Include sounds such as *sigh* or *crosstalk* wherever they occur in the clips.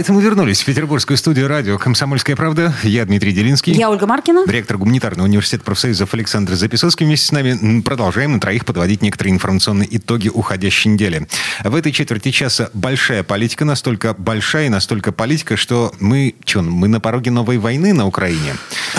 Это мы вернулись в петербургскую студию радио «Комсомольская правда». Я Дмитрий Делинский. Я Ольга Маркина. Ректор Гуманитарного университета профсоюзов Александр Записоцкий вместе с нами продолжаем на троих подводить некоторые информационные итоги уходящей недели. В этой четверти часа большая политика, настолько большая и настолько политика, что мы, что, мы на пороге новой войны на Украине.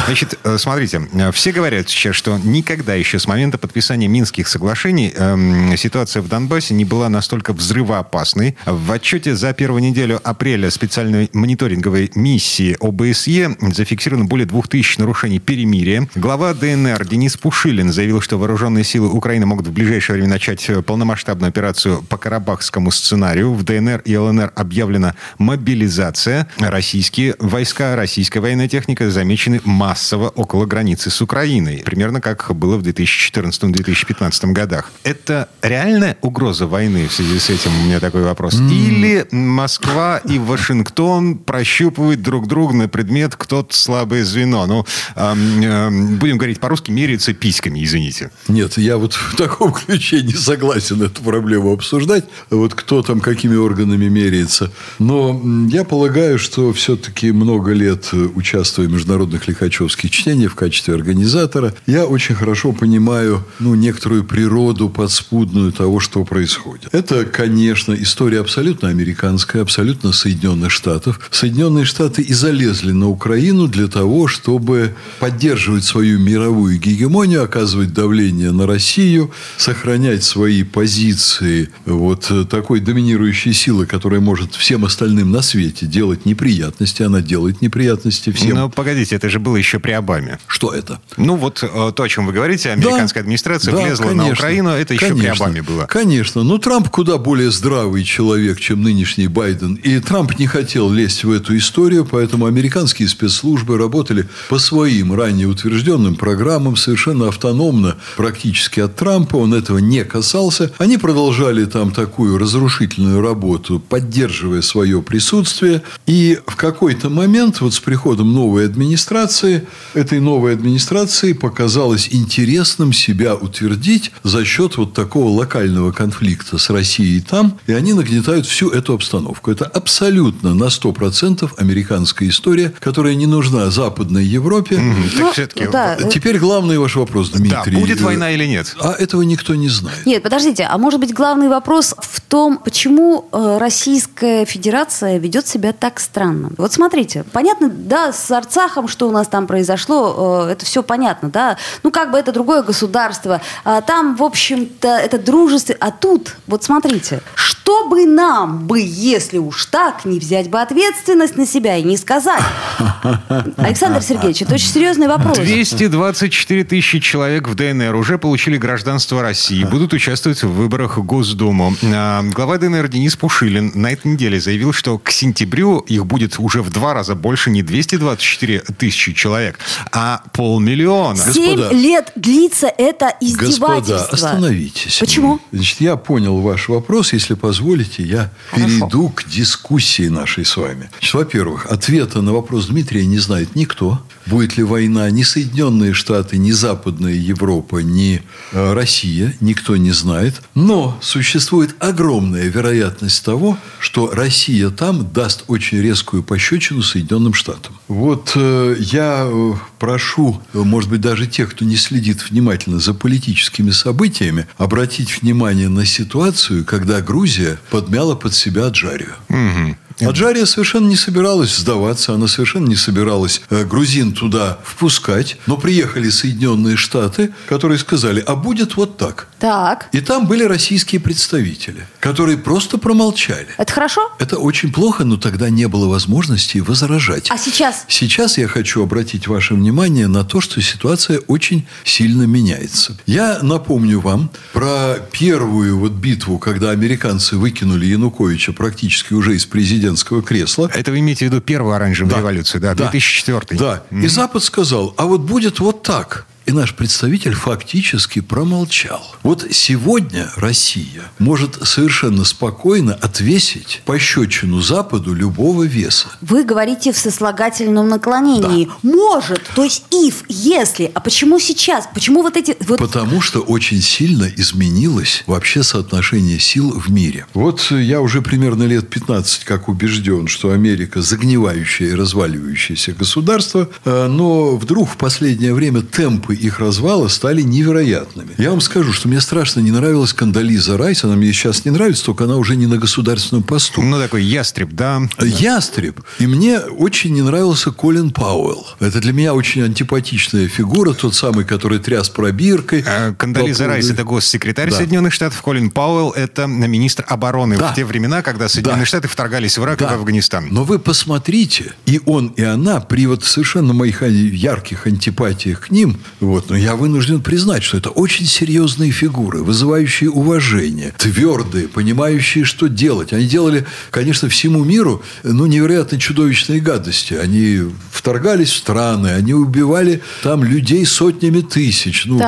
Значит, э, смотрите, все говорят сейчас, что никогда еще с момента подписания Минских соглашений эм, ситуация в Донбассе не была настолько взрывоопасной. В отчете за первую неделю апреля специальной мониторинговой миссии ОБСЕ зафиксировано более двух тысяч нарушений перемирия. Глава ДНР Денис Пушилин заявил, что вооруженные силы Украины могут в ближайшее время начать полномасштабную операцию по карабахскому сценарию. В ДНР и ЛНР объявлена мобилизация. Российские войска, российская военная техника замечены массово около границы с Украиной. Примерно как было в 2014-2015 годах. Это реальная угроза войны в связи с этим? У меня такой вопрос. Или Москва и Вашингтон Вашингтон прощупывает друг друга на предмет, кто-то слабое звено. Ну, э, э, будем говорить по-русски, меряется письками, извините. Нет, я вот в таком *laughs* ключе не согласен эту проблему обсуждать. Вот кто там какими органами меряется. Но я полагаю, что все-таки много лет участвуя в международных лихачевских чтениях в качестве организатора, я очень хорошо понимаю ну, некоторую природу подспудную того, что происходит. Это, конечно, история абсолютно американская, абсолютно соединенная Соединенных Штатов. Соединенные Штаты и залезли на Украину для того, чтобы поддерживать свою мировую гегемонию, оказывать давление на Россию, сохранять свои позиции вот такой доминирующей силы, которая может всем остальным на свете делать неприятности. Она делает неприятности всем. Но погодите, это же было еще при Обаме. Что это? Ну, вот э, то, о чем вы говорите, американская да, администрация да, влезла конечно, на Украину, это еще конечно, при Обаме было. Конечно. Но Трамп куда более здравый человек, чем нынешний Байден. И Трамп не хотел лезть в эту историю, поэтому американские спецслужбы работали по своим ранее утвержденным программам, совершенно автономно практически от Трампа. Он этого не касался. Они продолжали там такую разрушительную работу, поддерживая свое присутствие. И в какой-то момент, вот с приходом новой администрации, этой новой администрации показалось интересным себя утвердить за счет вот такого локального конфликта с Россией там. И они нагнетают всю эту обстановку. Это абсолютно абсолютно на 100% американская история, которая не нужна Западной Европе. Mm-hmm. Так все-таки... Да. Теперь главный ваш вопрос, Дмитрий. Да, будет война или нет? А этого никто не знает. Нет, подождите, а может быть главный вопрос в том, почему э, Российская Федерация ведет себя так странно? Вот смотрите, понятно, да, с Арцахом, что у нас там произошло, э, это все понятно, да. Ну, как бы это другое государство. А там, в общем-то, это дружество. А тут, вот смотрите, что бы нам бы, если уж так, не взять бы ответственность на себя и не сказать. *laughs* Александр Сергеевич, это очень серьезный вопрос. 224 тысячи человек в ДНР уже получили гражданство России, будут участвовать в выборах в Госдуму. А, глава ДНР Денис Пушилин на этой неделе заявил, что к сентябрю их будет уже в два раза больше не 224 тысячи человек, а полмиллиона. Семь Господа, лет длится это издевательство. Господа, остановитесь. Почему? Значит, я понял ваш вопрос. Если позволите, я Хорошо. перейду к дискуссии нашей с вами. Значит, во-первых, ответа на вопрос Дмитрия не знает никто. Будет ли война ни Соединенные Штаты, ни Западная Европа, ни э, Россия, никто не знает. Но существует огромная вероятность того, что Россия там даст очень резкую пощечину Соединенным Штатам. Вот э, я э, прошу, может быть, даже тех, кто не следит внимательно за политическими событиями, обратить внимание на ситуацию, когда Грузия подмяла под себя Аджарию. Угу. Аджария совершенно не собиралась сдаваться, она совершенно не собиралась э, грузин туда впускать, но приехали Соединенные Штаты, которые сказали, а будет вот так. Так. И там были российские представители, которые просто промолчали. Это хорошо? Это очень плохо, но тогда не было возможности возражать. А сейчас? Сейчас я хочу обратить ваше внимание на то, что ситуация очень сильно меняется. Я напомню вам про первую вот битву, когда американцы выкинули Януковича практически уже из президента президентского кресла. Это вы имеете в виду первую оранжевую да. революцию, да, 2004 Да. Mm-hmm. И Запад сказал, а вот будет вот так. И наш представитель фактически промолчал. Вот сегодня Россия может совершенно спокойно отвесить пощечину Западу любого веса. Вы говорите в сослагательном наклонении. Да. Может, то есть if, если. А почему сейчас? Почему вот эти... Вот... Потому что очень сильно изменилось вообще соотношение сил в мире. Вот я уже примерно лет 15 как убежден, что Америка загнивающее и разваливающееся государство, э, но вдруг в последнее время темпы их развала стали невероятными. Я вам скажу, что мне страшно не нравилась Кандализа Райс, она мне сейчас не нравится, только она уже не на государственном посту. Ну, такой ястреб, да. Ястреб. И мне очень не нравился Колин Пауэлл. Это для меня очень антипатичная фигура, тот самый, который тряс пробиркой. А, Кандализа Райс – это госсекретарь да. Соединенных Штатов, Колин Пауэлл – это министр обороны да. в те времена, когда Соединенные да. Штаты вторгались в Ирак да. и в Афганистан. Но вы посмотрите, и он, и она при вот совершенно моих ярких антипатиях к ним, вот, но я вынужден признать, что это очень серьезные фигуры, вызывающие уважение, твердые, понимающие, что делать. Они делали, конечно, всему миру, ну, невероятно чудовищные гадости. Они вторгались в страны, они убивали там людей сотнями тысяч, ну,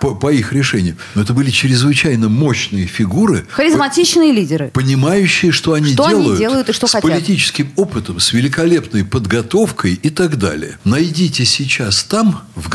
по, по их решению. Но это были чрезвычайно мощные фигуры. Харизматичные лидеры. Понимающие, что они что делают. Они делают и что с хотят. политическим опытом, с великолепной подготовкой и так далее. Найдите сейчас там, в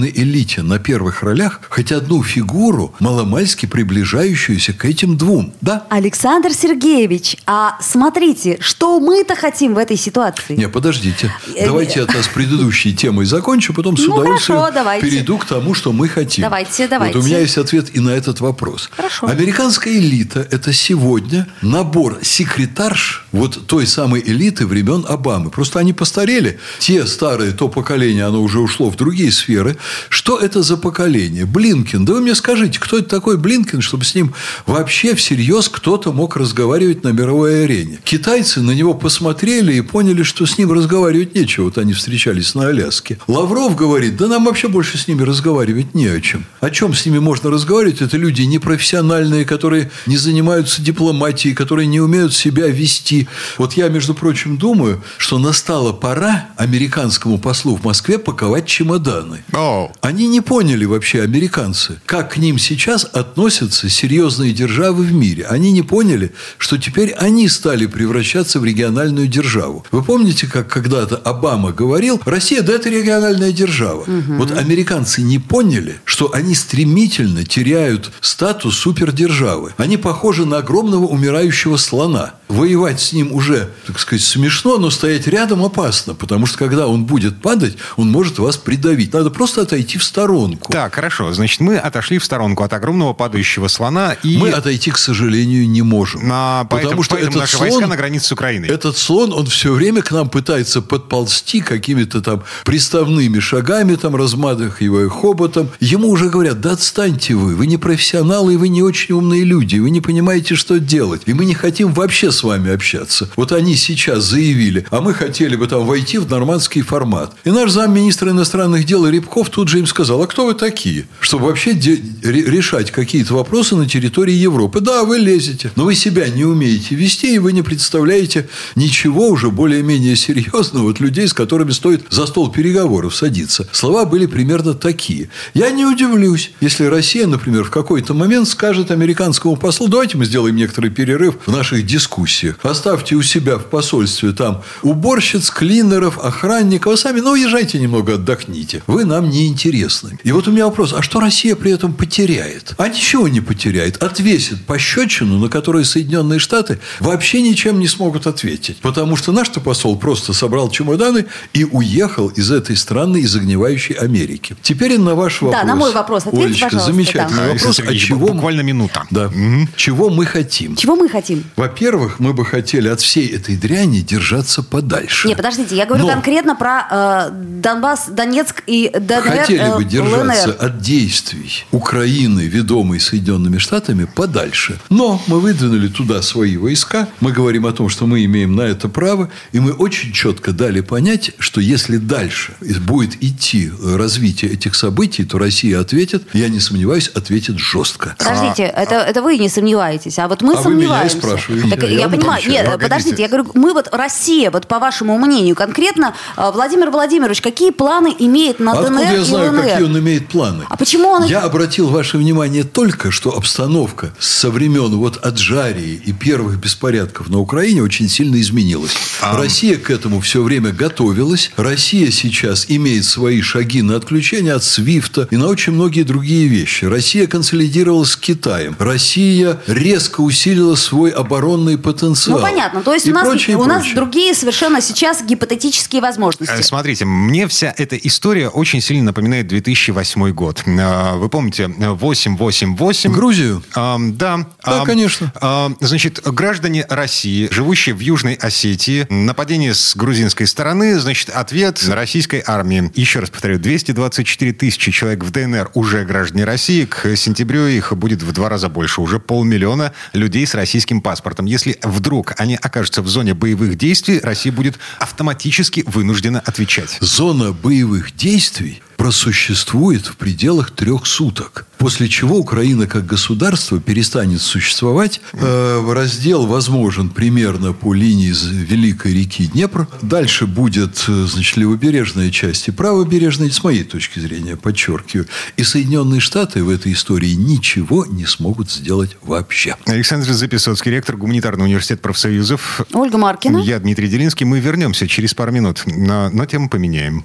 государственной элите, на первых ролях, хоть одну фигуру, маломальски приближающуюся к этим двум. Да? Александр Сергеевич, а смотрите, что мы-то хотим в этой ситуации? Не, подождите. Э, давайте я с предыдущей темой закончу, потом с ну, удовольствием хорошо, перейду к тому, что мы хотим. Давайте, давайте. Вот у меня есть ответ и на этот вопрос. Хорошо. Американская элита – это сегодня набор секретарш вот той самой элиты времен Обамы. Просто они постарели. Те старые, то поколение, оно уже ушло в другие сферы. Что это за поколение? Блинкин. Да вы мне скажите, кто это такой Блинкин, чтобы с ним вообще всерьез кто-то мог разговаривать на мировой арене? Китайцы на него посмотрели и поняли, что с ним разговаривать нечего. Вот они встречались на Аляске. Лавров говорит, да нам вообще больше с ними разговаривать не о чем. О чем с ними можно разговаривать? Это люди непрофессиональные, которые не занимаются дипломатией, которые не умеют себя вести. Вот я, между прочим, думаю, что настала пора американскому послу в Москве паковать чемоданы. Oh. Они не поняли вообще, американцы, как к ним сейчас относятся серьезные державы в мире. Они не поняли, что теперь они стали превращаться в региональную державу. Вы помните, как когда-то Обама говорил, Россия, да это региональная держава. Угу. Вот американцы не поняли, что они стремительно теряют статус супердержавы. Они похожи на огромного умирающего слона. Воевать с ним уже, так сказать, смешно, но стоять рядом опасно, потому что когда он будет падать, он может вас придавить. Надо просто отойти в сторонку. Так, хорошо. Значит, мы отошли в сторонку от огромного падающего слона. И... Мы отойти, к сожалению, не можем. Потому поэтому, что поэтому этот наши слон, войска на границе с Украиной. Этот слон, он все время к нам пытается подползти какими-то там приставными шагами, там, размахивая хоботом. Ему уже говорят, да отстаньте вы, вы не профессионалы, вы не очень умные люди, вы не понимаете, что делать. И мы не хотим вообще с вами общаться. Вот они сейчас заявили, а мы хотели бы там войти в нормандский формат. И наш замминистра иностранных дел Рябков тут же им сказал, а кто вы такие, чтобы вообще решать какие-то вопросы на территории Европы? Да, вы лезете, но вы себя не умеете вести, и вы не представляете ничего уже более-менее серьезного от людей, с которыми стоит за стол переговоров садиться. Слова были примерно такие. Я не удивлюсь, если Россия, например, в какой-то момент скажет американскому послу, давайте мы сделаем некоторый перерыв в наших дискуссиях. Оставьте у себя в посольстве там уборщиц, клинеров, охранников, а сами, ну, уезжайте немного, отдохните. Вы нам не интересны. И вот у меня вопрос, а что Россия при этом потеряет? А ничего не потеряет. Отвесит пощечину, на которую Соединенные Штаты вообще ничем не смогут ответить. Потому что наш-то посол просто собрал чемоданы и уехал из этой странной и загнивающей Америки. Теперь на ваш вопрос. Да, на мой вопрос ответьте, Олечка, пожалуйста. замечательный да. вопрос. А чего... Буквально минута. Да. Угу. Чего мы хотим? Чего мы хотим? Во-первых, мы бы хотели от всей этой дряни держаться подальше. Нет, подождите, я говорю Но... конкретно про э, Донбасс, Донецк и ДНР, Хотели бы э, держаться ЛНР. от действий Украины, ведомой Соединенными Штатами, подальше. Но мы выдвинули туда свои войска. Мы говорим о том, что мы имеем на это право. И мы очень четко дали понять, что если дальше будет идти развитие этих событий, то Россия ответит, я не сомневаюсь, ответит жестко. Подождите, а, это, это вы не сомневаетесь, а вот мы а сомневаемся. вы меня и спрашиваете. Так, я, я понимаю. Нет, Погодите. подождите, я говорю, мы вот Россия, вот по вашему мнению, конкретно э, Владимир Владимирович, какие планы имеет на Откуда ДНР я и знаю, ЛНР? какие он имеет планы? А почему он... Я обратил ваше внимание только, что обстановка со времен вот Аджарии и первых беспорядков на Украине очень сильно изменилась. Россия к этому все время готовилась. Россия сейчас имеет свои шаги на отключение от Свифта и на очень многие другие вещи. Россия консолидировалась с Китаем. Россия резко усилила свой оборонный потенциал. Ну, понятно. То есть И у нас, прочее, у нас прочее. другие совершенно сейчас гипотетические возможности. Э, Смотрите, мне вся эта история очень сильно напоминает 2008 год. Э, Вы помните, 888... Грузию? Ам, да. Да, Ам, конечно. ам, значит, граждане России, живущие в Южной Осетии, нападение с грузинской стороны, значит, ответ российской армии. Еще раз повторю, 224 тысячи человек в ДНР уже граждане России. К сентябрю их будет в два раза больше. Уже полмиллиона людей с российским паспортом. Если вдруг они окажутся в зоне боевых действий, Россия будет автоматически вынуждена отвечать. Зона боевых действий просуществует в пределах трех суток. После чего Украина как государство перестанет существовать. Э, раздел возможен примерно по линии Великой реки Днепр. Дальше будет, э, значит, левобережная часть и правобережная, с моей точки зрения, подчеркиваю. И Соединенные Штаты в этой истории ничего не смогут сделать вообще. Александр Записоцкий, ректор Гуманитарного университета профсоюзов. Ольга Маркина. Я Дмитрий Делинский. Мы вернемся через пару минут, но, но тему поменяем.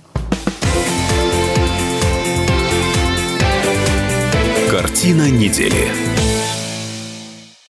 Картина недели.